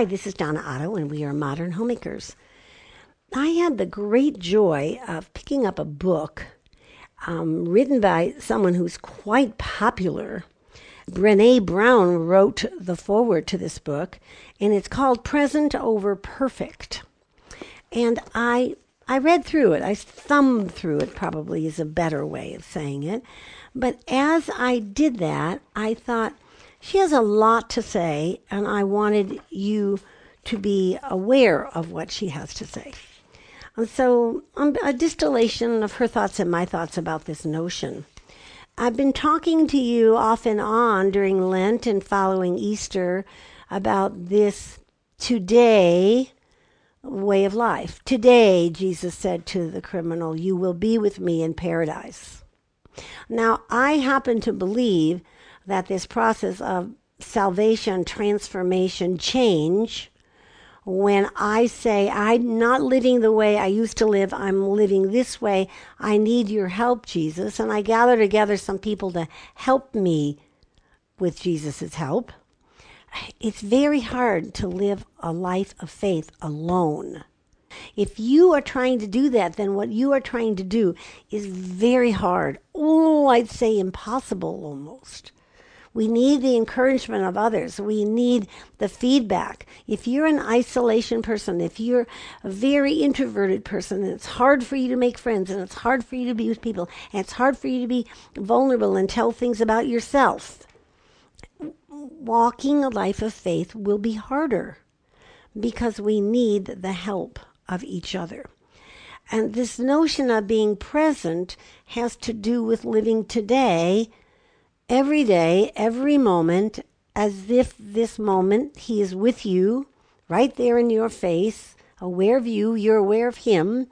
Hi, this is Donna Otto, and we are Modern Homemakers. I had the great joy of picking up a book um, written by someone who's quite popular. Brene Brown wrote the foreword to this book, and it's called Present Over Perfect. And I I read through it. I thumbed through it, probably is a better way of saying it. But as I did that, I thought, she has a lot to say, and I wanted you to be aware of what she has to say. And so, um, a distillation of her thoughts and my thoughts about this notion. I've been talking to you off and on during Lent and following Easter about this today way of life. Today, Jesus said to the criminal, You will be with me in paradise. Now, I happen to believe that this process of salvation, transformation, change, when I say, I'm not living the way I used to live, I'm living this way, I need your help, Jesus, and I gather together some people to help me with Jesus' help it's very hard to live a life of faith alone. If you are trying to do that, then what you are trying to do is very hard. Oh, I'd say impossible almost. We need the encouragement of others. We need the feedback. If you're an isolation person, if you're a very introverted person, and it's hard for you to make friends, and it's hard for you to be with people, and it's hard for you to be vulnerable and tell things about yourself, walking a life of faith will be harder because we need the help of each other. And this notion of being present has to do with living today, every day, every moment, as if this moment He is with you, right there in your face, aware of you, you're aware of Him.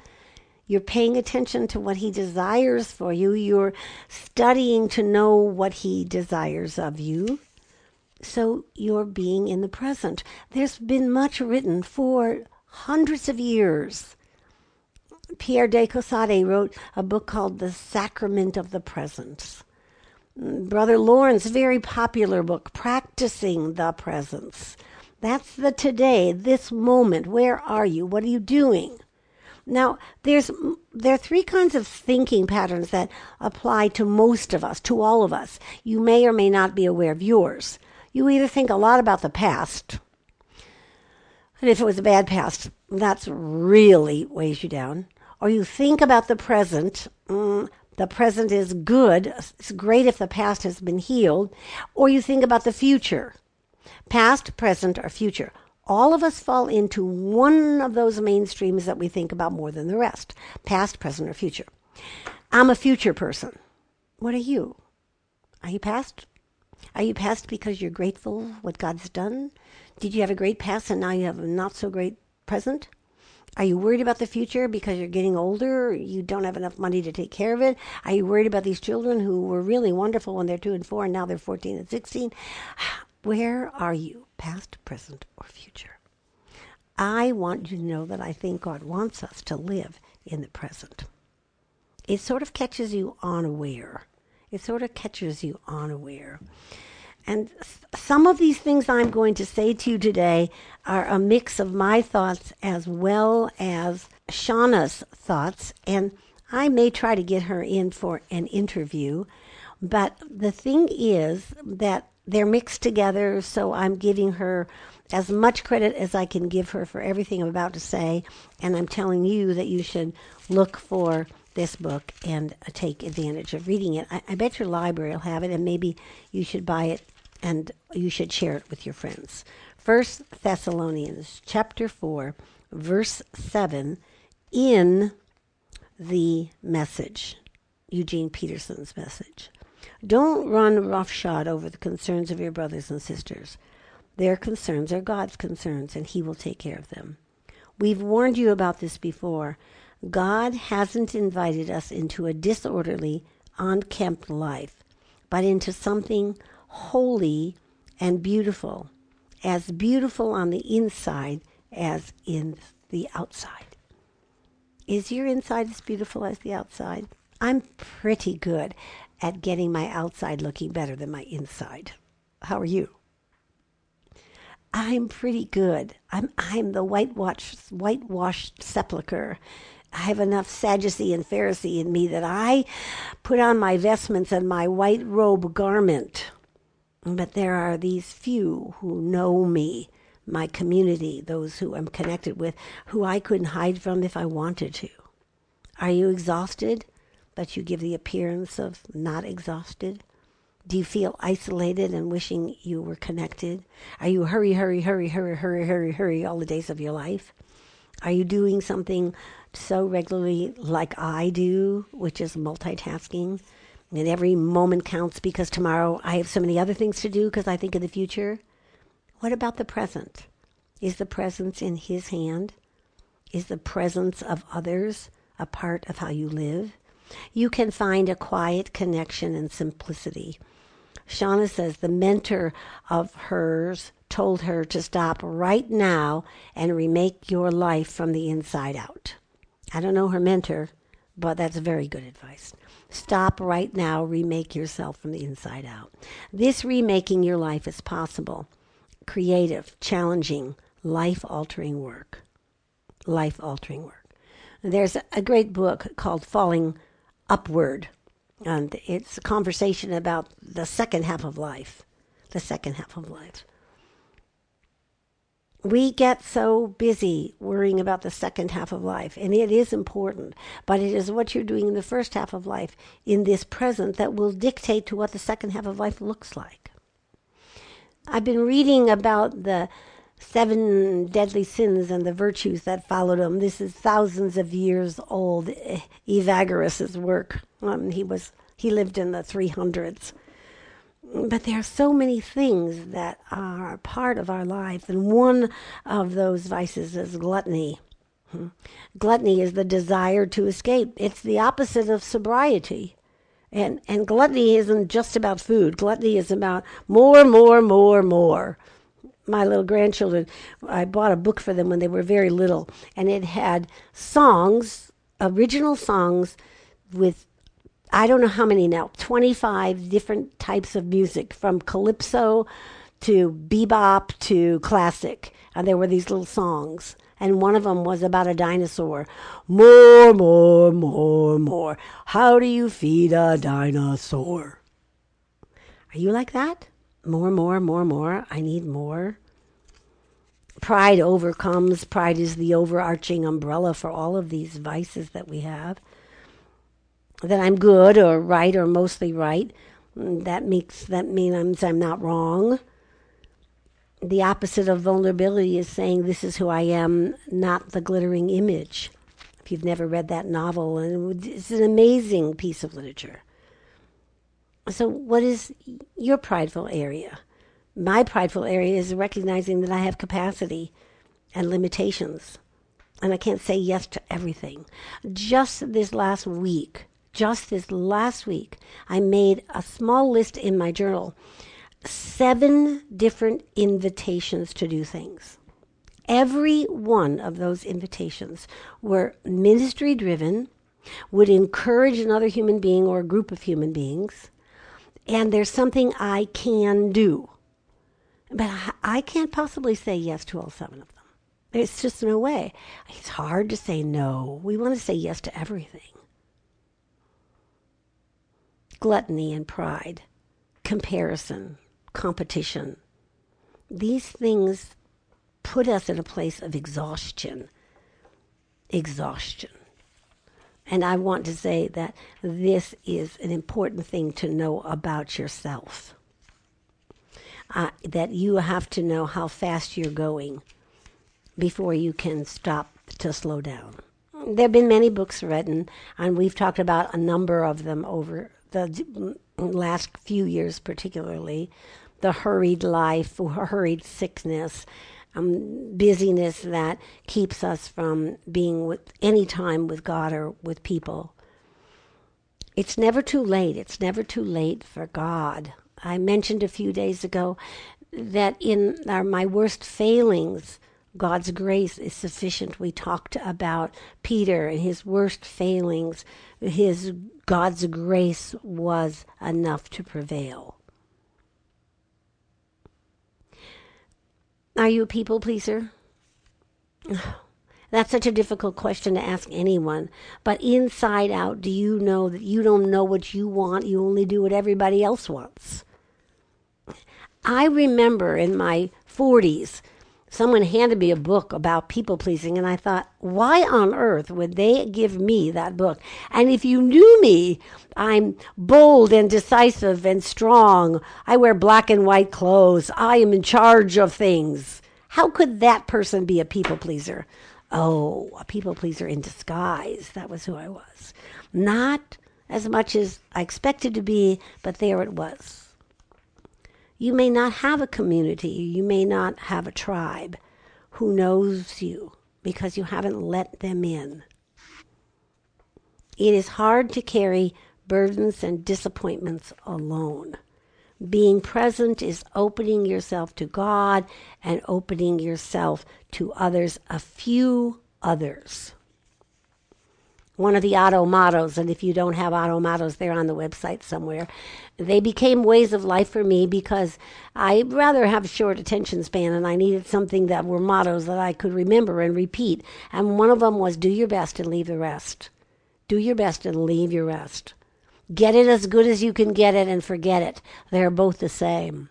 You're paying attention to what He desires for you. You're studying to know what He desires of you so you're being in the present. There's been much written for hundreds of years. Pierre de Caussade wrote a book called The Sacrament of the Presence. Brother Lawrence, very popular book, Practicing the Presence. That's the today, this moment. Where are you? What are you doing? Now, there's there are three kinds of thinking patterns that apply to most of us, to all of us. You may or may not be aware of yours you either think a lot about the past, and if it was a bad past, that's really weighs you down, or you think about the present. Mm, the present is good. It's great if the past has been healed. Or you think about the future. Past, present, or future. All of us fall into one of those mainstreams that we think about more than the rest past, present, or future. I'm a future person. What are you? Are you past? Are you past because you're grateful what God's done? Did you have a great past and now you have a not so great present? Are you worried about the future because you're getting older? You don't have enough money to take care of it? Are you worried about these children who were really wonderful when they're two and four and now they're 14 and 16? Where are you, past, present, or future? I want you to know that I think God wants us to live in the present. It sort of catches you unaware. It sort of catches you unaware. And some of these things I'm going to say to you today are a mix of my thoughts as well as Shauna's thoughts. And I may try to get her in for an interview. But the thing is that they're mixed together, so I'm giving her as much credit as I can give her for everything I'm about to say. And I'm telling you that you should look for this book and take advantage of reading it. I, I bet your library will have it, and maybe you should buy it and you should share it with your friends. First Thessalonians chapter 4, verse 7 in the message, Eugene Peterson's message. Don't run roughshod over the concerns of your brothers and sisters. Their concerns are God's concerns, and He will take care of them. We've warned you about this before, God hasn't invited us into a disorderly, unkempt life, but into something holy and beautiful, as beautiful on the inside as in the outside. Is your inside as beautiful as the outside? I'm pretty good at getting my outside looking better than my inside. How are you? I'm pretty good. I'm I'm the whitewashed whitewashed sepulcher. I have enough Sadducee and Pharisee in me that I put on my vestments and my white robe garment. But there are these few who know me, my community, those who I'm connected with, who I couldn't hide from if I wanted to. Are you exhausted, but you give the appearance of not exhausted? Do you feel isolated and wishing you were connected? Are you hurry, hurry, hurry, hurry, hurry, hurry, hurry all the days of your life? Are you doing something so regularly like I do, which is multitasking? And every moment counts because tomorrow I have so many other things to do because I think of the future. What about the present? Is the presence in His hand? Is the presence of others a part of how you live? You can find a quiet connection and simplicity Shauna says the mentor of hers told her to stop right now and remake your life from the inside out. I don't know her mentor, but that's very good advice. Stop right now, remake yourself from the inside out. This remaking your life is possible. Creative, challenging, life altering work. Life altering work. There's a great book called Falling Upward and it's a conversation about the second half of life. The second half of life. We get so busy worrying about the second half of life, and it is important, but it is what you're doing in the first half of life, in this present, that will dictate to what the second half of life looks like. I've been reading about the seven deadly sins and the virtues that followed them. This is thousands of years old. Evagrius's work. Um, he was he lived in the 300s. But there are so many things that are part of our life, and one of those vices is gluttony. Gluttony is the desire to escape. It's the opposite of sobriety. And and gluttony isn't just about food. Gluttony is about more, more, more, more my little grandchildren, I bought a book for them when they were very little, and it had songs, original songs with I don't know how many now, 25 different types of music from calypso to bebop to classic. And there were these little songs. And one of them was about a dinosaur. More, more, more, more. How do you feed a dinosaur? Are you like that? More, more, more, more. I need more. Pride overcomes. Pride is the overarching umbrella for all of these vices that we have. That I'm good or right or mostly right. Mm, that makes that means I'm not wrong. The opposite of vulnerability is saying this is who I am, not the glittering image. If you've never read that novel, and it's an amazing piece of literature. So, what is your prideful area? My prideful area is recognizing that I have capacity and limitations, and I can't say yes to everything. Just this last week, just this last week, I made a small list in my journal seven different invitations to do things. Every one of those invitations were ministry driven, would encourage another human being or a group of human beings and there's something I can do. But I can't possibly say yes to all seven of them. It's just no way. It's hard to say no. We want to say yes to everything. Gluttony and pride, comparison, competition. These things put us in a place of exhaustion. Exhaustion. And I want to say that this is an important thing to know about yourself. Uh, that you have to know how fast you're going before you can stop to slow down. There have been many books written, and we've talked about a number of them over the last few years, particularly. The hurried life, hurried sickness, um, busyness that keeps us from being with any time with God or with people. It's never too late. It's never too late for God. I mentioned a few days ago that in our, my worst failings, God's grace is sufficient. We talked about Peter and his worst failings. His God's grace was enough to prevail. Are you a people pleaser? That's such a difficult question to ask anyone. But inside out, do you know that you don't know what you want? You only do what everybody else wants. I remember in my 40s, someone handed me a book about people pleasing, and I thought, why on earth would they give me that book? And if you knew me, I'm bold and decisive and strong. I wear black and white clothes. I am in charge of things. How could that person be a people pleaser? Oh, a people pleaser in disguise. That was who I was. Not as much as I expected to be, but there it was. You may not have a community, you may not have a tribe who knows you because you haven't let them in. It is hard to carry burdens and disappointments alone. Being present is opening yourself to God and opening yourself to others, a few others. One of the Otto mottos, and if you don't have Otto mottos, they're on the website somewhere. They became ways of life for me because I rather have a short attention span and I needed something that were mottos that I could remember and repeat. And one of them was do your best and leave the rest. Do your best and leave your rest. Get it as good as you can get it and forget it. They're both the same.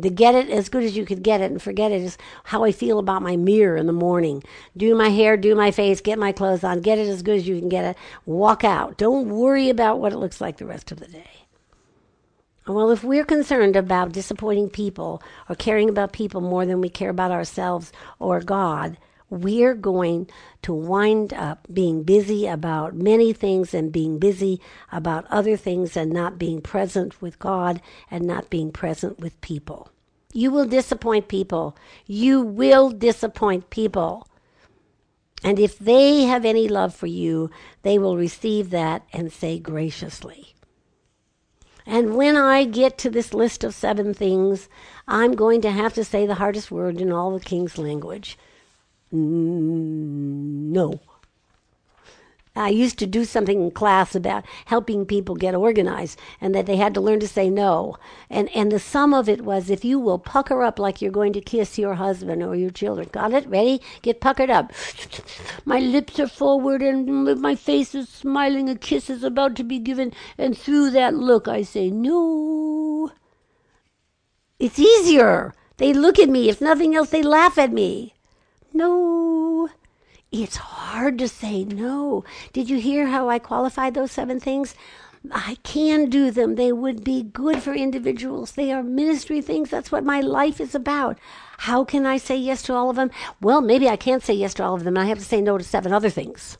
To get it as good as you could get it and forget it is how I feel about my mirror in the morning. Do my hair, do my face, get my clothes on, get it as good as you can get it, walk out. Don't worry about what it looks like the rest of the day. Well, if we're concerned about disappointing people or caring about people more than we care about ourselves or God, we're going to wind up being busy about many things and being busy about other things and not being present with God and not being present with people. You will disappoint people. You will disappoint people. And if they have any love for you, they will receive that and say graciously. And when I get to this list of seven things, I'm going to have to say the hardest word in all the king's language. No. I used to do something in class about helping people get organized and that they had to learn to say no. And and the sum of it was if you will pucker up like you're going to kiss your husband or your children. Got it? Ready? Get puckered up. My lips are forward and my face is smiling. A kiss is about to be given. And through that look, I say, no. It's easier. They look at me. If nothing else, they laugh at me no. It's hard to say no. Did you hear how I qualified those seven things? I can do them. They would be good for individuals. They are ministry things. That's what my life is about. How can I say yes to all of them? Well, maybe I can't say yes to all of them. and I have to say no to seven other things.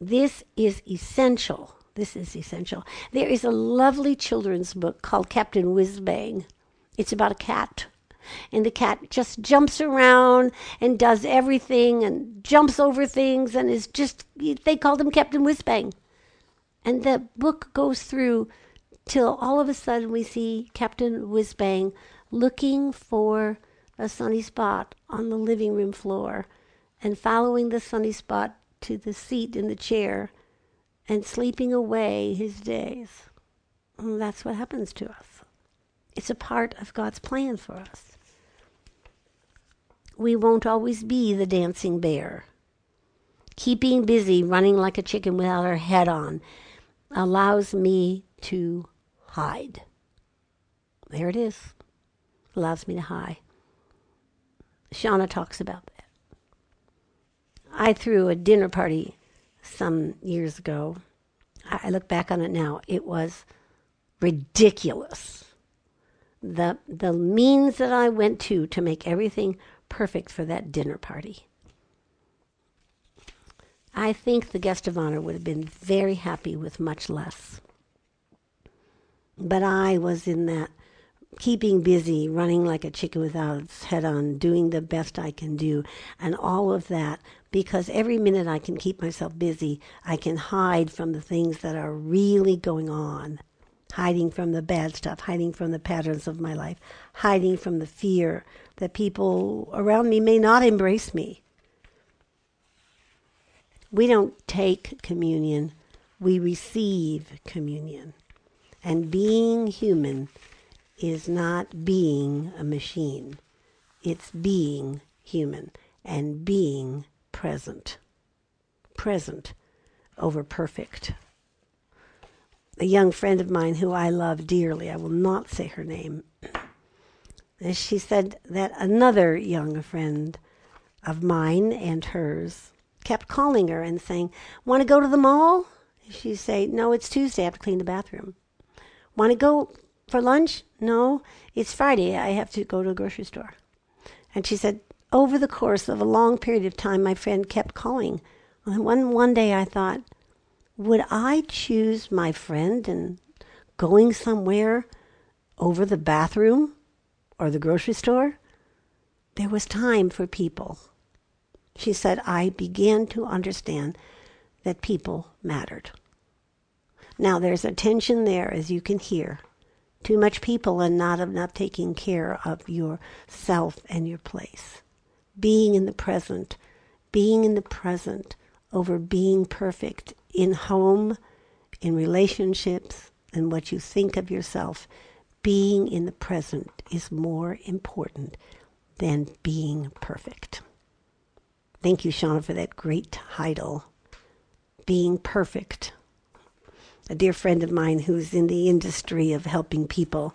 This is essential. This is essential. There is a lovely children's book called Captain Whizbang. It's about a cat and the cat just jumps around and does everything and jumps over things and is just, they called him Captain Whizbang. And the book goes through till all of a sudden we see Captain Whizbang looking for a sunny spot on the living room floor and following the sunny spot to the seat in the chair and sleeping away his days. And that's what happens to us. It's a part of God's plan for us we won't always be the dancing bear. Keeping busy, running like a chicken without her head on, allows me to hide. There it is. Allows me to hide. Shauna talks about that. I threw a dinner party some years ago. I look back on it now. It was ridiculous. The the means that I went to to make everything perfect for that dinner party. I think the guest of honor would have been very happy with much less. But I was in that keeping busy, running like a chicken without its head on, doing the best I can do, and all of that because every minute I can keep myself busy, I can hide from the things that are really going on. Hiding from the bad stuff, hiding from the patterns of my life, hiding from the fear that people around me may not embrace me. We don't take communion, we receive communion. And being human is not being a machine, it's being human and being present. Present over perfect. A young friend of mine who I love dearly, I will not say her name, she said that another young friend of mine and hers kept calling her and saying, Want to go to the mall? She'd say, No, it's Tuesday. I have to clean the bathroom. Want to go for lunch? No, it's Friday. I have to go to a grocery store. And she said, Over the course of a long period of time, my friend kept calling. And one, one day I thought, Would I choose my friend and going somewhere over the bathroom or the grocery store? There was time for people. She said, I began to understand that people mattered. Now, there's a tension there, as you can hear. Too much people and not enough taking care of yourself and your place. Being in the present, being in the present over being perfect in home, in relationships, and what you think of yourself. Being in the present is more important than being perfect. Thank you, Shauna, for that great title, Being Perfect. A dear friend of mine who's in the industry of helping people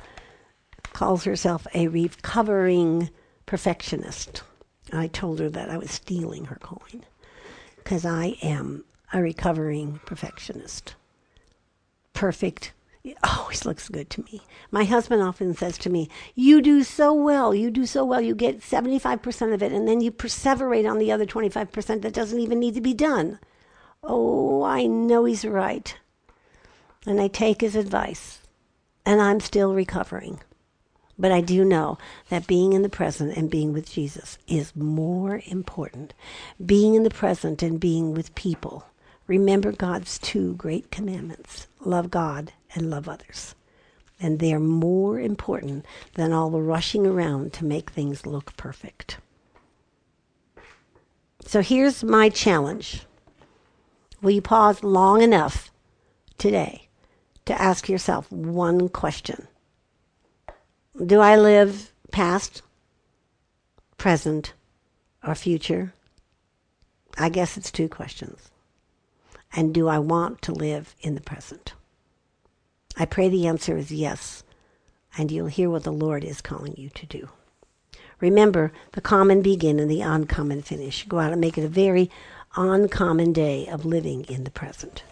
calls herself a recovering perfectionist. I told her that I was stealing her coin because I am a recovering perfectionist. Perfect it always looks good to me. My husband often says to me, You do so well. You do so well. You get 75% of it, and then you perseverate on the other 25% that doesn't even need to be done. Oh, I know he's right. And I take his advice, and I'm still recovering. But I do know that being in the present and being with Jesus is more important. Being in the present and being with people. Remember God's two great commandments love God and love others. And they're more important than all the rushing around to make things look perfect. So here's my challenge. Will you pause long enough today to ask yourself one question? Do I live past, present, or future? I guess it's two questions. And do I want to live in the present? I pray the answer is yes, and you'll hear what the Lord is calling you to do. Remember, the common begin and the uncommon finish. Go out and make it a very uncommon day of living in the present.